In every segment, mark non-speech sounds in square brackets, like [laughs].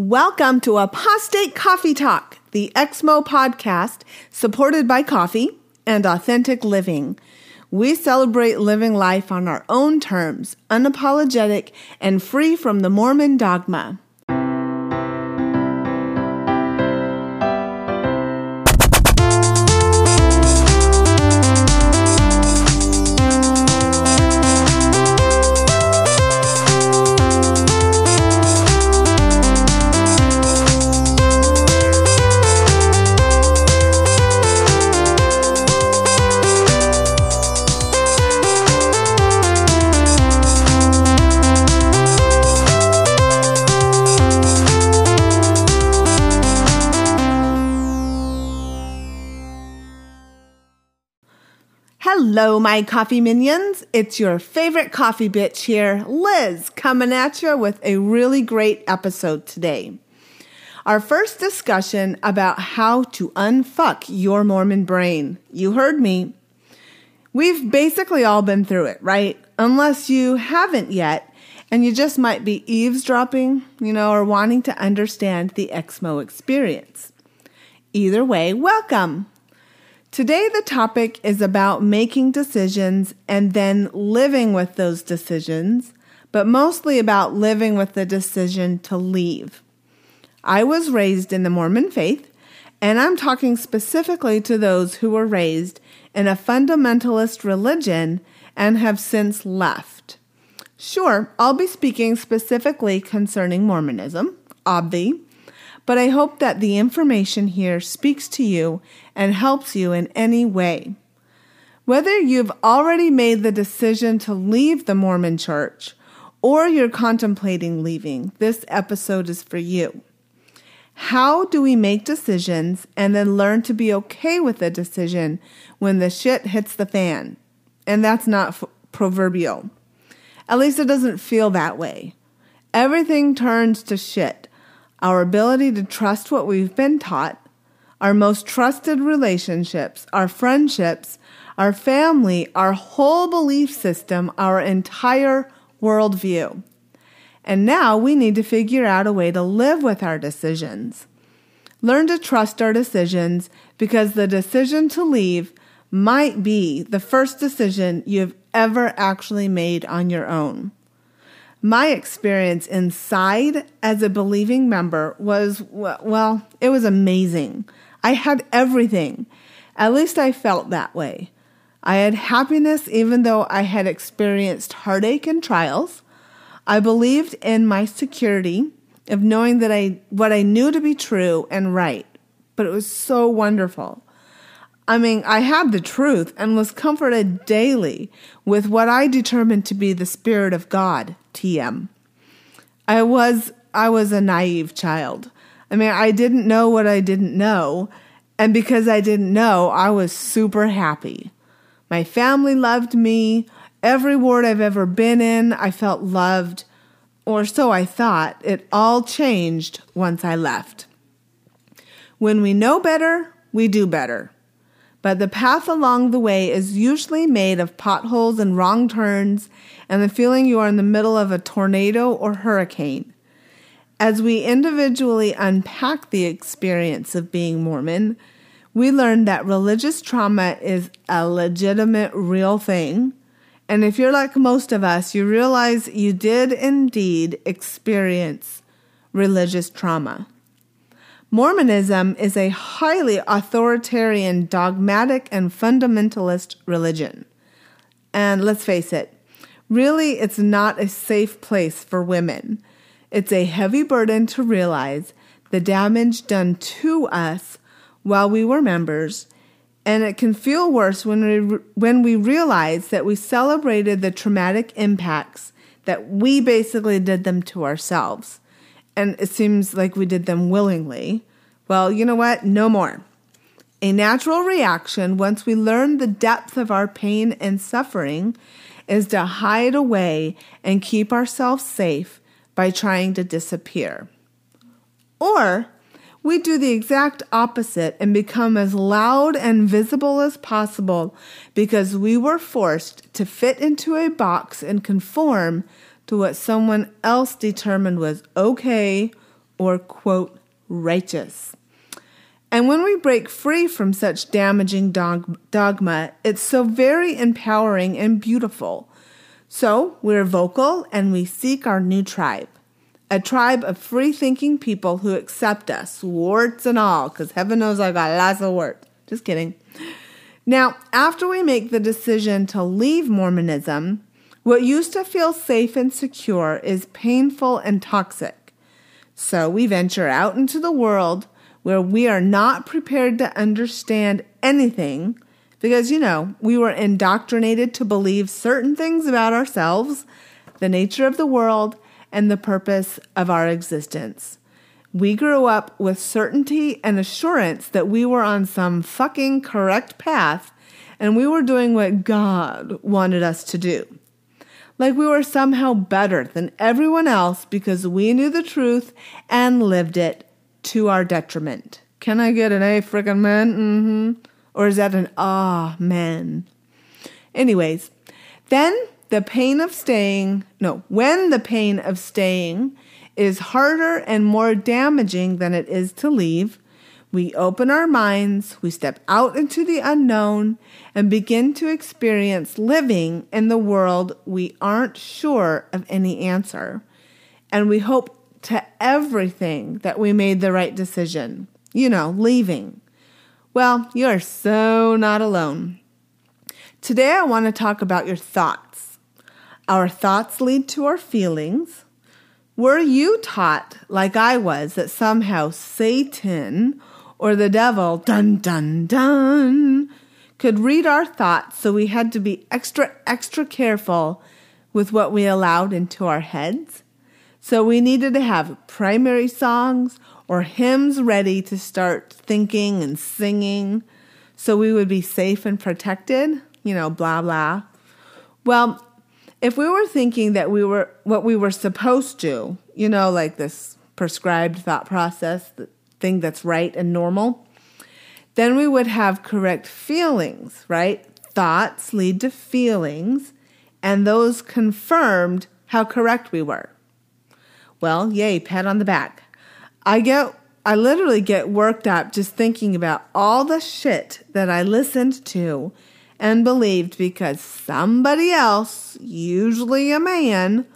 Welcome to Apostate Coffee Talk, the Exmo podcast supported by coffee and authentic living. We celebrate living life on our own terms, unapologetic and free from the Mormon dogma. My coffee minions. It's your favorite coffee bitch here, Liz, coming at you with a really great episode today. Our first discussion about how to unfuck your Mormon brain. You heard me. We've basically all been through it, right? Unless you haven't yet, and you just might be eavesdropping, you know, or wanting to understand the Exmo experience. Either way, welcome. Today, the topic is about making decisions and then living with those decisions, but mostly about living with the decision to leave. I was raised in the Mormon faith, and I'm talking specifically to those who were raised in a fundamentalist religion and have since left. Sure, I'll be speaking specifically concerning Mormonism, obvi, but I hope that the information here speaks to you and helps you in any way. Whether you've already made the decision to leave the Mormon church or you're contemplating leaving, this episode is for you. How do we make decisions and then learn to be okay with the decision when the shit hits the fan? And that's not f- proverbial. At least it doesn't feel that way. Everything turns to shit our ability to trust what we've been taught, our most trusted relationships, our friendships, our family, our whole belief system, our entire worldview. And now we need to figure out a way to live with our decisions. Learn to trust our decisions because the decision to leave might be the first decision you've ever actually made on your own. My experience inside as a believing member was, well, it was amazing. I had everything. At least I felt that way. I had happiness even though I had experienced heartache and trials. I believed in my security of knowing that I what I knew to be true and right. But it was so wonderful. I mean, I had the truth and was comforted daily with what I determined to be the Spirit of God, TM. I was, I was a naive child. I mean, I didn't know what I didn't know. And because I didn't know, I was super happy. My family loved me. Every ward I've ever been in, I felt loved. Or so I thought. It all changed once I left. When we know better, we do better but the path along the way is usually made of potholes and wrong turns and the feeling you are in the middle of a tornado or hurricane. As we individually unpack the experience of being Mormon, we learn that religious trauma is a legitimate, real thing. And if you're like most of us, you realize you did indeed experience religious trauma. Mormonism is a highly authoritarian, dogmatic, and fundamentalist religion. And let's face it, really, it's not a safe place for women. It's a heavy burden to realize the damage done to us while we were members, and it can feel worse when we, when we realize that we celebrated the traumatic impacts that we basically did them to ourselves and it seems like we did them willingly. Well, you know what? No more. A natural reaction once we learn the depth of our pain and suffering is to hide away and keep ourselves safe by trying to disappear. Or we do the exact opposite and become as loud and visible as possible because we were forced to fit into a box and conform to what someone else determined was okay or, quote, righteous. And when we break free from such damaging dogma, it's so very empowering and beautiful. So we're vocal and we seek our new tribe a tribe of free thinking people who accept us, warts and all, because heaven knows I got lots of warts. Just kidding. Now, after we make the decision to leave Mormonism, what used to feel safe and secure is painful and toxic. So we venture out into the world where we are not prepared to understand anything because, you know, we were indoctrinated to believe certain things about ourselves, the nature of the world, and the purpose of our existence. We grew up with certainty and assurance that we were on some fucking correct path and we were doing what God wanted us to do. Like we were somehow better than everyone else because we knew the truth and lived it to our detriment. Can I get an A frickin' man? Mm-hmm. Or is that an ah man? Anyways, then the pain of staying, no, when the pain of staying is harder and more damaging than it is to leave, we open our minds, we step out into the unknown, and begin to experience living in the world we aren't sure of any answer. And we hope to everything that we made the right decision. You know, leaving. Well, you are so not alone. Today, I want to talk about your thoughts. Our thoughts lead to our feelings. Were you taught, like I was, that somehow Satan or the devil, dun dun dun, could read our thoughts, so we had to be extra, extra careful with what we allowed into our heads? So we needed to have primary songs or hymns ready to start thinking and singing so we would be safe and protected, you know, blah, blah. Well, if we were thinking that we were what we were supposed to, you know, like this prescribed thought process, the thing that's right and normal, then we would have correct feelings, right? Thoughts lead to feelings, and those confirmed how correct we were. Well, yay, pat on the back. I get I literally get worked up just thinking about all the shit that I listened to and believed because somebody else, usually a man,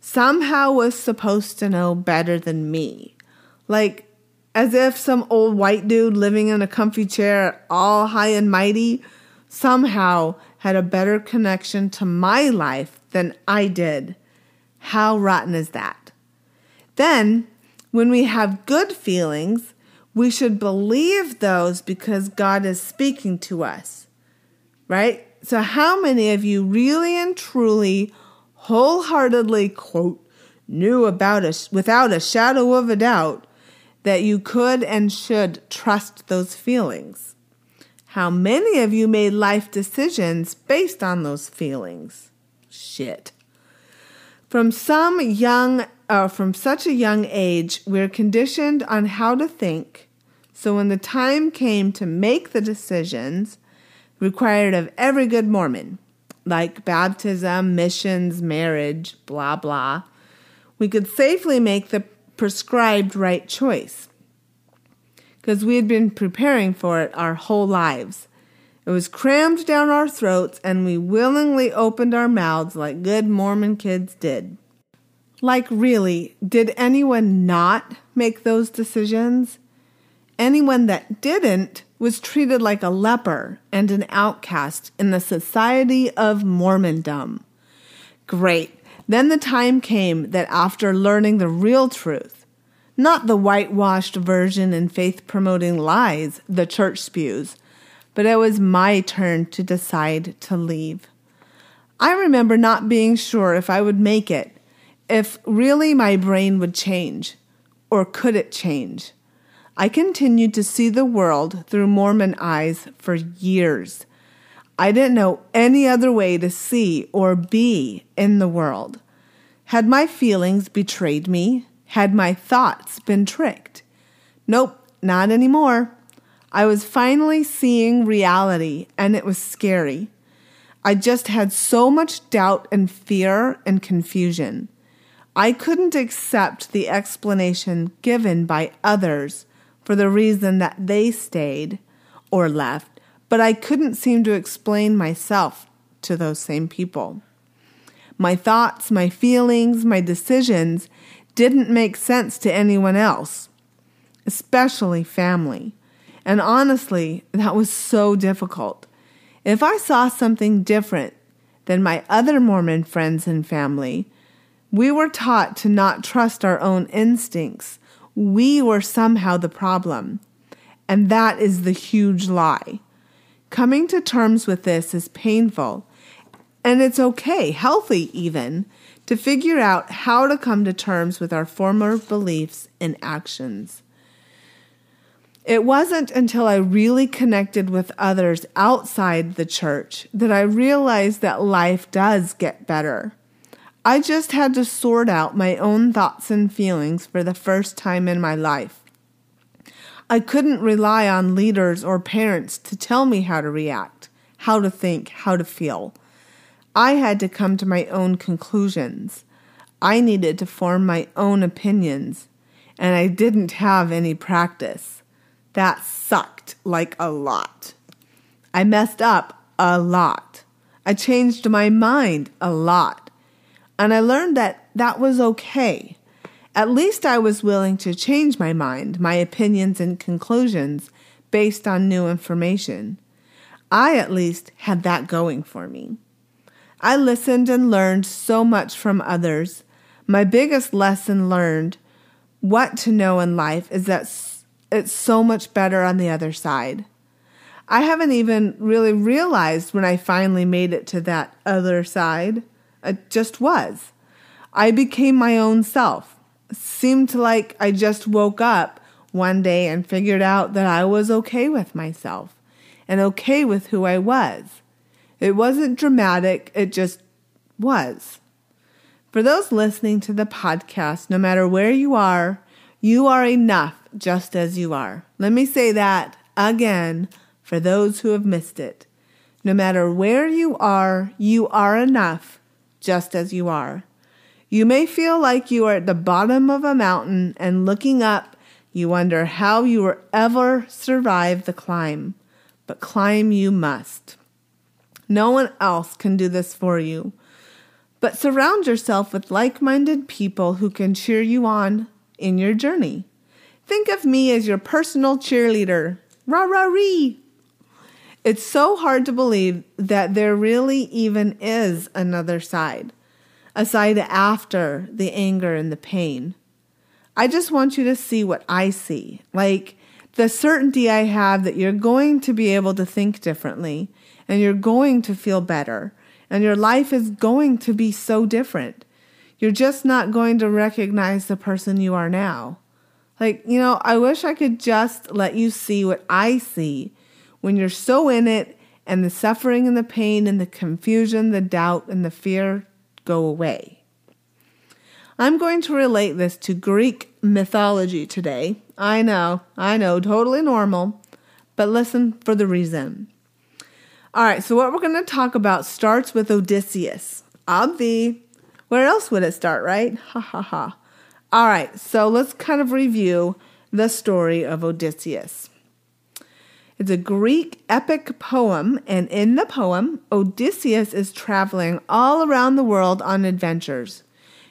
somehow was supposed to know better than me. Like, as if some old white dude living in a comfy chair, all high and mighty, somehow had a better connection to my life than I did. How rotten is that? Then, when we have good feelings, we should believe those because God is speaking to us right? So, how many of you really and truly, wholeheartedly, quote, knew about us without a shadow of a doubt that you could and should trust those feelings? How many of you made life decisions based on those feelings? Shit. From some young, uh, from such a young age, we're conditioned on how to think. So when the time came to make the decisions, required of every good Mormon, like baptism, missions, marriage, blah, blah, we could safely make the prescribed right choice because we had been preparing for it our whole lives. It was crammed down our throats, and we willingly opened our mouths like good Mormon kids did. Like, really, did anyone not make those decisions? Anyone that didn't was treated like a leper and an outcast in the society of Mormondom. Great. Then the time came that after learning the real truth, not the whitewashed version and faith promoting lies the church spews, but it was my turn to decide to leave. I remember not being sure if I would make it, if really my brain would change, or could it change. I continued to see the world through Mormon eyes for years. I didn't know any other way to see or be in the world. Had my feelings betrayed me? Had my thoughts been tricked? Nope, not anymore. I was finally seeing reality and it was scary. I just had so much doubt and fear and confusion. I couldn't accept the explanation given by others for the reason that they stayed or left, but I couldn't seem to explain myself to those same people. My thoughts, my feelings, my decisions didn't make sense to anyone else, especially family. And honestly, that was so difficult. If I saw something different than my other Mormon friends and family, we were taught to not trust our own instincts. We were somehow the problem. And that is the huge lie. Coming to terms with this is painful, and it's okay, healthy even, to figure out how to come to terms with our former beliefs and actions. It wasn't until I really connected with others outside the church that I realized that life does get better. I just had to sort out my own thoughts and feelings for the first time in my life. I couldn't rely on leaders or parents to tell me how to react, how to think, how to feel. I had to come to my own conclusions. I needed to form my own opinions, and I didn't have any practice. That sucked like a lot. I messed up a lot. I changed my mind a lot. And I learned that that was okay. At least I was willing to change my mind, my opinions, and conclusions based on new information. I at least had that going for me. I listened and learned so much from others. My biggest lesson learned what to know in life is that it's so much better on the other side. I haven't even really realized when I finally made it to that other side. It just was. I became my own self. Seemed like I just woke up one day and figured out that I was okay with myself and okay with who I was. It wasn't dramatic, it just was. For those listening to the podcast, no matter where you are, you are enough just as you are. Let me say that again for those who have missed it. No matter where you are, you are enough just as you are. You may feel like you are at the bottom of a mountain and looking up, you wonder how you will ever survive the climb. But climb you must. No one else can do this for you. But surround yourself with like minded people who can cheer you on in your journey. Think of me as your personal cheerleader. Rah, rah, ree. It's so hard to believe that there really even is another side, a side after the anger and the pain. I just want you to see what I see, like the certainty I have that you're going to be able to think differently and you're going to feel better and your life is going to be so different. You're just not going to recognize the person you are now. Like, you know, I wish I could just let you see what I see when you're so in it and the suffering and the pain and the confusion, the doubt and the fear go away. I'm going to relate this to Greek mythology today. I know, I know, totally normal, but listen for the reason. All right, so what we're going to talk about starts with Odysseus. Obvi. Where else would it start, right? Ha ha ha. All right, so let's kind of review the story of Odysseus. It's a Greek epic poem, and in the poem, Odysseus is traveling all around the world on adventures.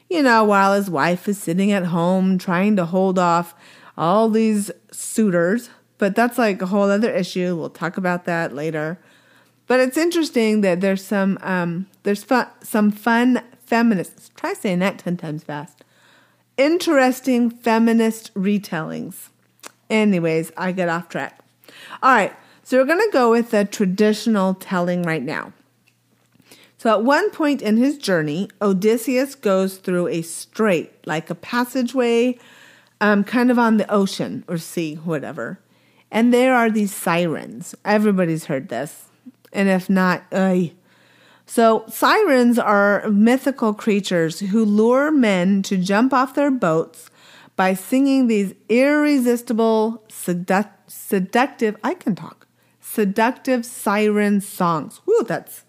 You know, while his wife is sitting at home trying to hold off all these suitors, but that's like a whole other issue. We'll talk about that later. But it's interesting that there's some um, there's fun, some fun feminists. Try saying that ten times fast. Interesting feminist retellings. Anyways, I get off track. All right, so we're going to go with the traditional telling right now. So at one point in his journey, Odysseus goes through a strait, like a passageway, um, kind of on the ocean or sea, whatever. And there are these sirens. Everybody's heard this. And if not, uh, so sirens are mythical creatures who lure men to jump off their boats by singing these irresistible, seductive seductive, I can talk, seductive siren songs. Woo, that's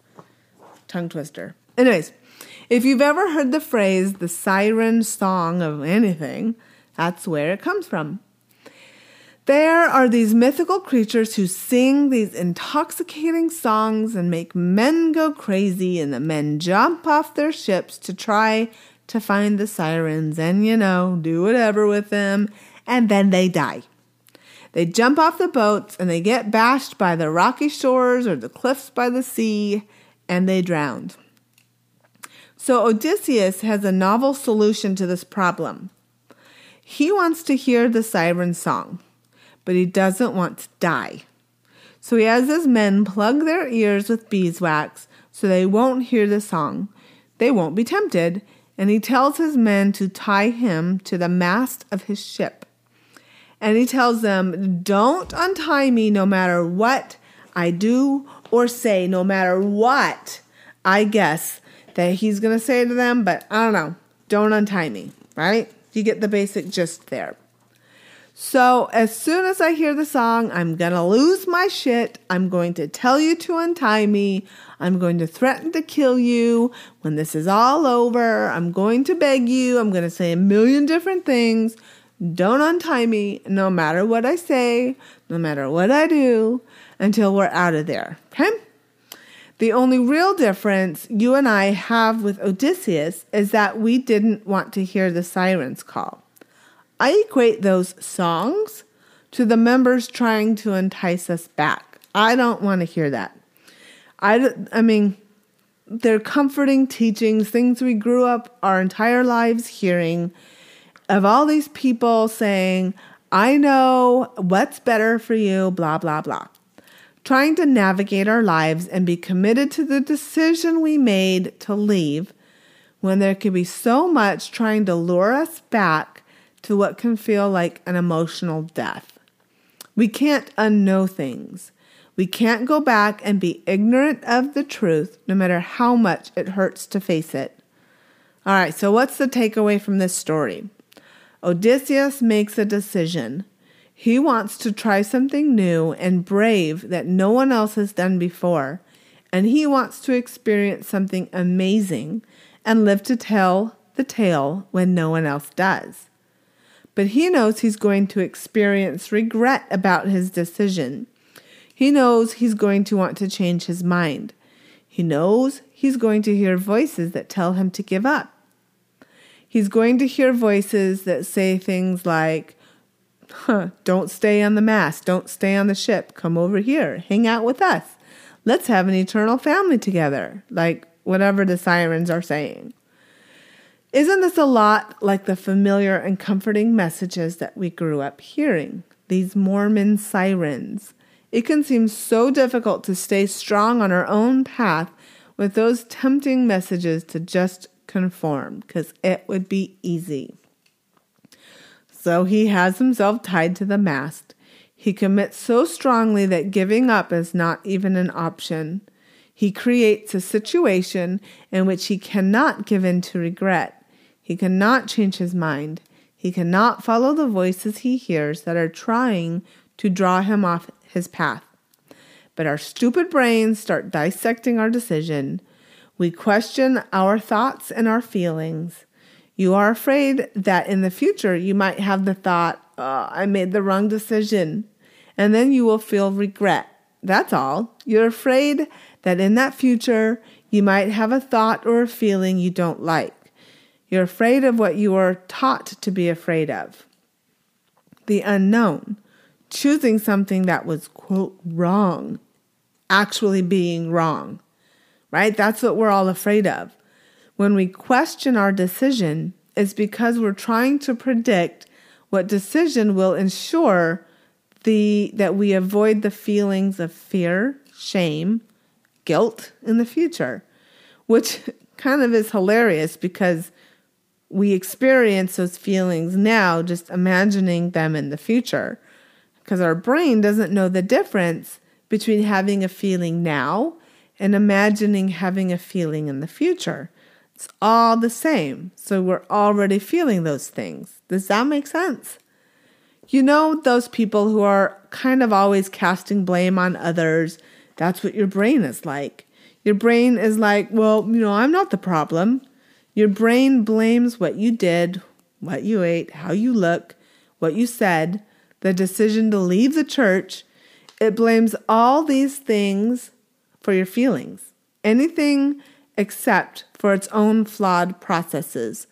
tongue twister. Anyways, If you've ever heard the phrase the siren song of anything, that's where it comes from. There are these mythical creatures who sing these intoxicating songs and make men go crazy, and the men jump off their ships to try to find the sirens and, you know, do whatever with them, and then they die. They jump off the boats and they get bashed by the rocky shores or the cliffs by the sea, and they drown. So Odysseus has a novel solution to this problem. He wants to hear the siren song but he doesn't want to die. So he has his men plug their ears with beeswax so they won't hear the song. They won't be tempted, and he tells his men to tie him to the mast of his ship. And he tells them, Don't untie me no matter what I do or say, no matter what I guess that he's going to say to them, but I don't know. Don't untie me, right? You get the basic gist there. So, as soon as I hear the song, I'm going to lose my shit. I'm going to tell you to untie me. I'm going to threaten to kill you. When this is all over, I'm going to beg you. I'm going to say a million different things. Don't untie me, no matter what I say, no matter what I do, until we're out of there. Okay? The only real difference you and I have with Odysseus is that we didn't want to hear the siren's call. I equate those songs to the members trying to entice us back. I don't want to hear that. I, I mean, they're comforting teachings, things we grew up our entire lives hearing of all these people saying, I know what's better for you, blah, blah, blah. Trying to navigate our lives and be committed to the decision we made to leave when there could be so much trying to lure us back to what can feel like an emotional death. We can't unknow things. We can't go back and be ignorant of the truth, no matter how much it hurts to face it. All right, so what's the takeaway from this story? Odysseus makes a decision. He wants to try something new and brave that no one else has done before, and he wants to experience something amazing and live to tell the tale when no one else does but he knows he's going to experience regret about his decision. He knows he's going to want to change his mind. He knows he's going to hear voices that tell him to give up. He's going to hear voices that say things like, huh, Don't stay on the mast, don't stay on the ship, come over here, hang out with us. Let's have an eternal family together, like whatever the sirens are saying. Isn't this a lot like the familiar and comforting messages that we grew up hearing? These Mormon sirens. It can seem so difficult to stay strong on our own path with those tempting messages to just conform, because it would be easy. So he has himself tied to the mast. He commits so strongly that giving up is not even an option. He creates a situation in which he cannot give in to regret. He cannot change his mind. He cannot follow the voices he hears that are trying to draw him off his path. But our stupid brains start dissecting our decision. We question our thoughts and our feelings. You are afraid that in the future you might have the thought, oh, I made the wrong decision. And then you will feel regret. That's all. You're afraid that in that future you might have a thought or a feeling you don't like. You're afraid of what you are taught to be afraid of. The unknown, choosing something that was, quote, wrong, actually being wrong, right? That's what we're all afraid of. When we question our decision, it's because we're trying to predict what decision will ensure the, that we avoid the feelings of fear, shame, guilt in the future, which [laughs] kind of is hilarious because we experience those feelings now, just imagining them in the future. Because our brain doesn't know the difference between having a feeling now and imagining having a feeling in the future. It's all the same. So we're already feeling those things. Does that make sense? You know, those people who are kind of always casting blame on others. That's what your brain is like. Your brain is like, well, you know, I'm not the problem. Your brain blames what you did, what you ate, how you look, what you said, the decision to leave the church. It blames all these things for your feelings. Anything except for its own flawed processes,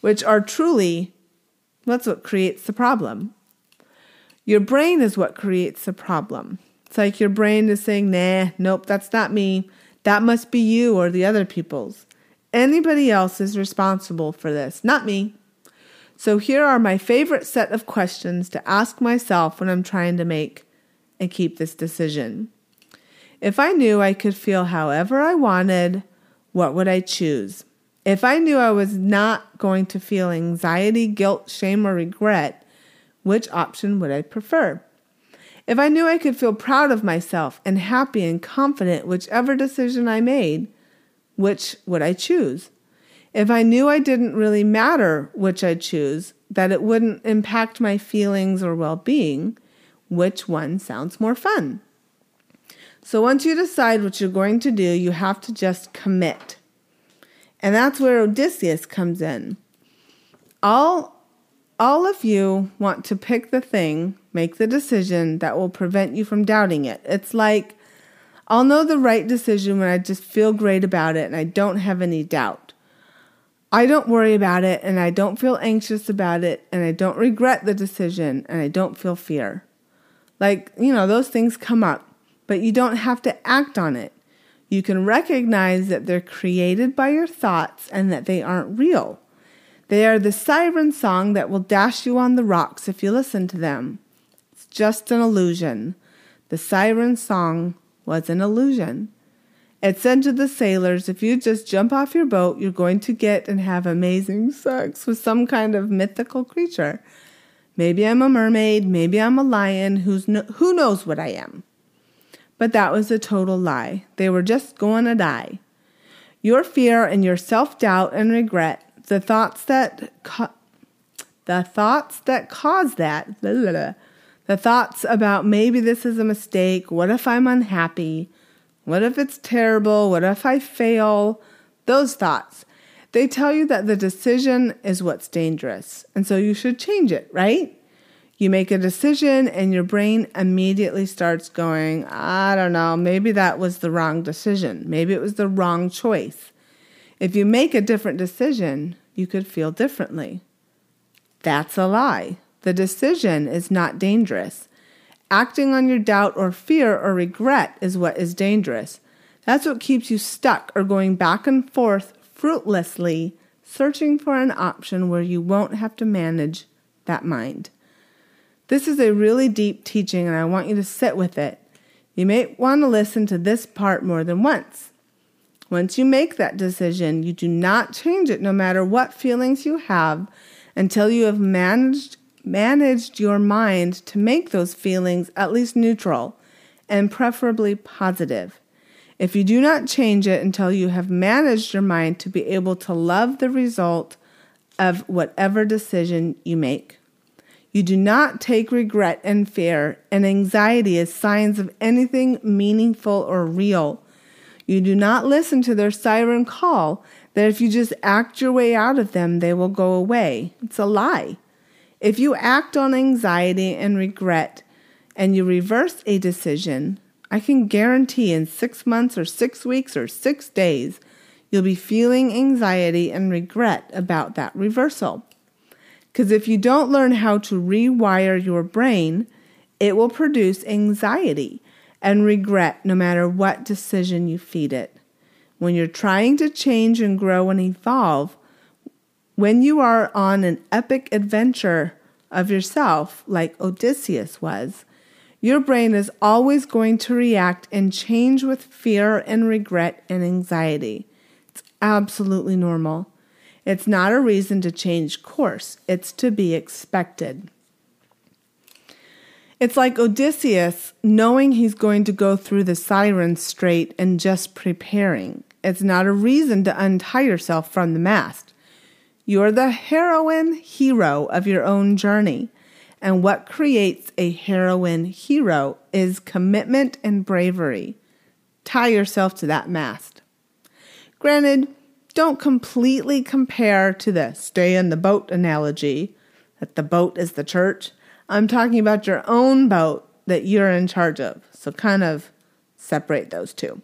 which are truly that's what creates the problem. Your brain is what creates the problem. It's like your brain is saying, nah, nope, that's not me. That must be you or the other people's. Anybody else is responsible for this, not me. So here are my favorite set of questions to ask myself when I'm trying to make and keep this decision. If I knew I could feel however I wanted, what would I choose? If I knew I was not going to feel anxiety, guilt, shame, or regret, which option would I prefer? If I knew I could feel proud of myself and happy and confident whichever decision I made, which would I choose? If I knew I didn't really matter which I choose, that it wouldn't impact my feelings or well being, which one sounds more fun? So once you decide what you're going to do, you have to just commit. And that's where Odysseus comes in. All all of you want to pick the thing, make the decision that will prevent you from doubting it. It's like I'll know the right decision when I just feel great about it and I don't have any doubt. I don't worry about it and I don't feel anxious about it and I don't regret the decision and I don't feel fear. Like, you know, those things come up but you don't have to act on it. You can recognize that they're created by your thoughts and that they aren't real. They are the siren song that will dash you on the rocks if you listen to them. It's just an illusion. The siren song was an illusion. It said to the sailors, if you just jump off your boat, you're going to get and have amazing sex with some kind of mythical creature. Maybe I'm a mermaid, maybe I'm a lion, who's no, who knows what I am. But that was a total lie. They were just going to die. Your fear and your self-doubt and regret, the thoughts that co- the thoughts that cause that, blah, blah, blah, the thoughts about maybe this is a mistake, what if I'm unhappy? What if it's terrible? What if I fail? Those thoughts. They tell you that the decision is what's dangerous, and so you should change it, right? You make a decision and your brain immediately starts going, I don't know, maybe that was the wrong decision. Maybe it was the wrong choice. If you make a different decision, you could feel differently. That's a lie. The decision is not dangerous. Acting on your doubt or fear or regret is what is dangerous. That's what keeps you stuck or going back and forth fruitlessly, searching for an option where you won't have to manage that mind. This is a really deep teaching, and I want you to sit with it. You may want to listen to this part more than once. Once you make that decision, you do not change it no matter what feelings you have until you have managed managed your mind to make those feelings at least neutral and preferably positive. If you do not change it until you have managed your mind to be able to love the result of whatever decision you make. You do not take regret and fear and anxiety as signs of anything meaningful or real. You do not listen to their siren call that if you just act your way out of them, they will go away. It's a lie. If you act on anxiety and regret and you reverse a decision, I can guarantee in six months or six weeks or six days, you'll be feeling anxiety and regret about that reversal. Because if you don't learn how to rewire your brain, it will produce anxiety and regret no matter what decision you feed it. When you're trying to change and grow and evolve, when you are on an epic adventure of yourself, like Odysseus was, your brain is always going to react and change with fear and regret and anxiety. It's absolutely normal. It's not a reason to change course, it's to be expected. It's like Odysseus knowing he's going to go through the siren strait and just preparing. It's not a reason to untie yourself from the mast. You're the heroine hero of your own journey. And what creates a heroine hero is commitment and bravery. Tie yourself to that mast. Granted, don't completely compare to the stay in the boat analogy, that the boat is the church. I'm talking about your own boat that you're in charge of. So kind of separate those two.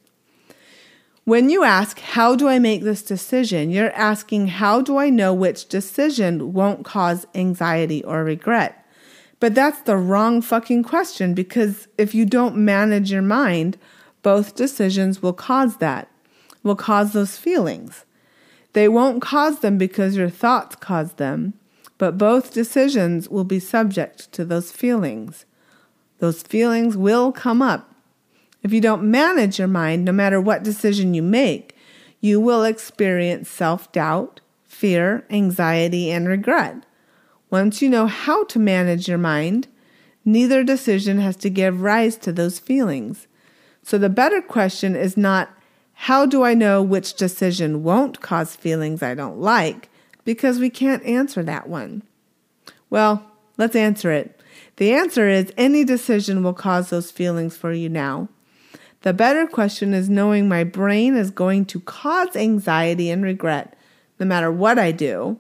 When you ask, How do I make this decision? you're asking, How do I know which decision won't cause anxiety or regret? But that's the wrong fucking question because if you don't manage your mind, both decisions will cause that, will cause those feelings. They won't cause them because your thoughts cause them, but both decisions will be subject to those feelings. Those feelings will come up. If you don't manage your mind, no matter what decision you make, you will experience self doubt, fear, anxiety, and regret. Once you know how to manage your mind, neither decision has to give rise to those feelings. So the better question is not, how do I know which decision won't cause feelings I don't like? Because we can't answer that one. Well, let's answer it. The answer is any decision will cause those feelings for you now. The better question is knowing my brain is going to cause anxiety and regret no matter what I do.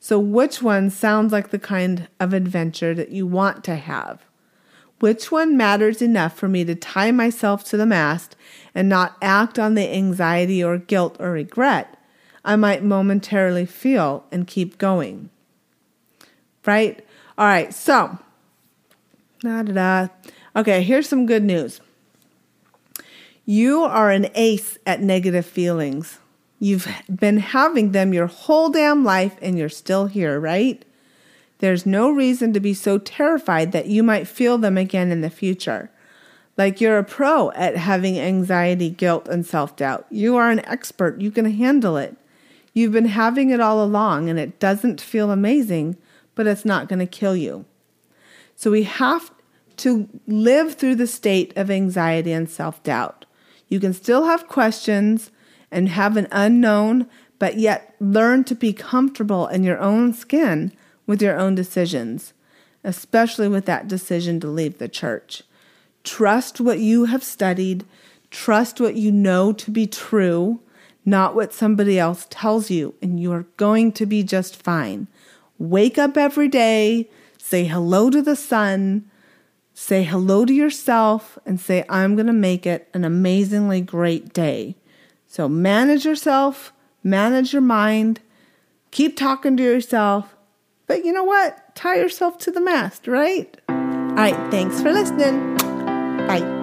So, which one sounds like the kind of adventure that you want to have? Which one matters enough for me to tie myself to the mast and not act on the anxiety or guilt or regret I might momentarily feel and keep going? Right? All right, so, da da da. Okay, here's some good news. You are an ace at negative feelings. You've been having them your whole damn life and you're still here, right? There's no reason to be so terrified that you might feel them again in the future. Like you're a pro at having anxiety, guilt, and self doubt. You are an expert. You can handle it. You've been having it all along and it doesn't feel amazing, but it's not going to kill you. So we have to live through the state of anxiety and self doubt. You can still have questions and have an unknown, but yet learn to be comfortable in your own skin with your own decisions, especially with that decision to leave the church. Trust what you have studied, trust what you know to be true, not what somebody else tells you, and you are going to be just fine. Wake up every day, say hello to the sun, say hello to yourself, and say, I'm going to make it an amazingly great day. So manage yourself, manage your mind, keep talking to yourself. But you know what? Tie yourself to the mast, right? All right, thanks for listening. Bye.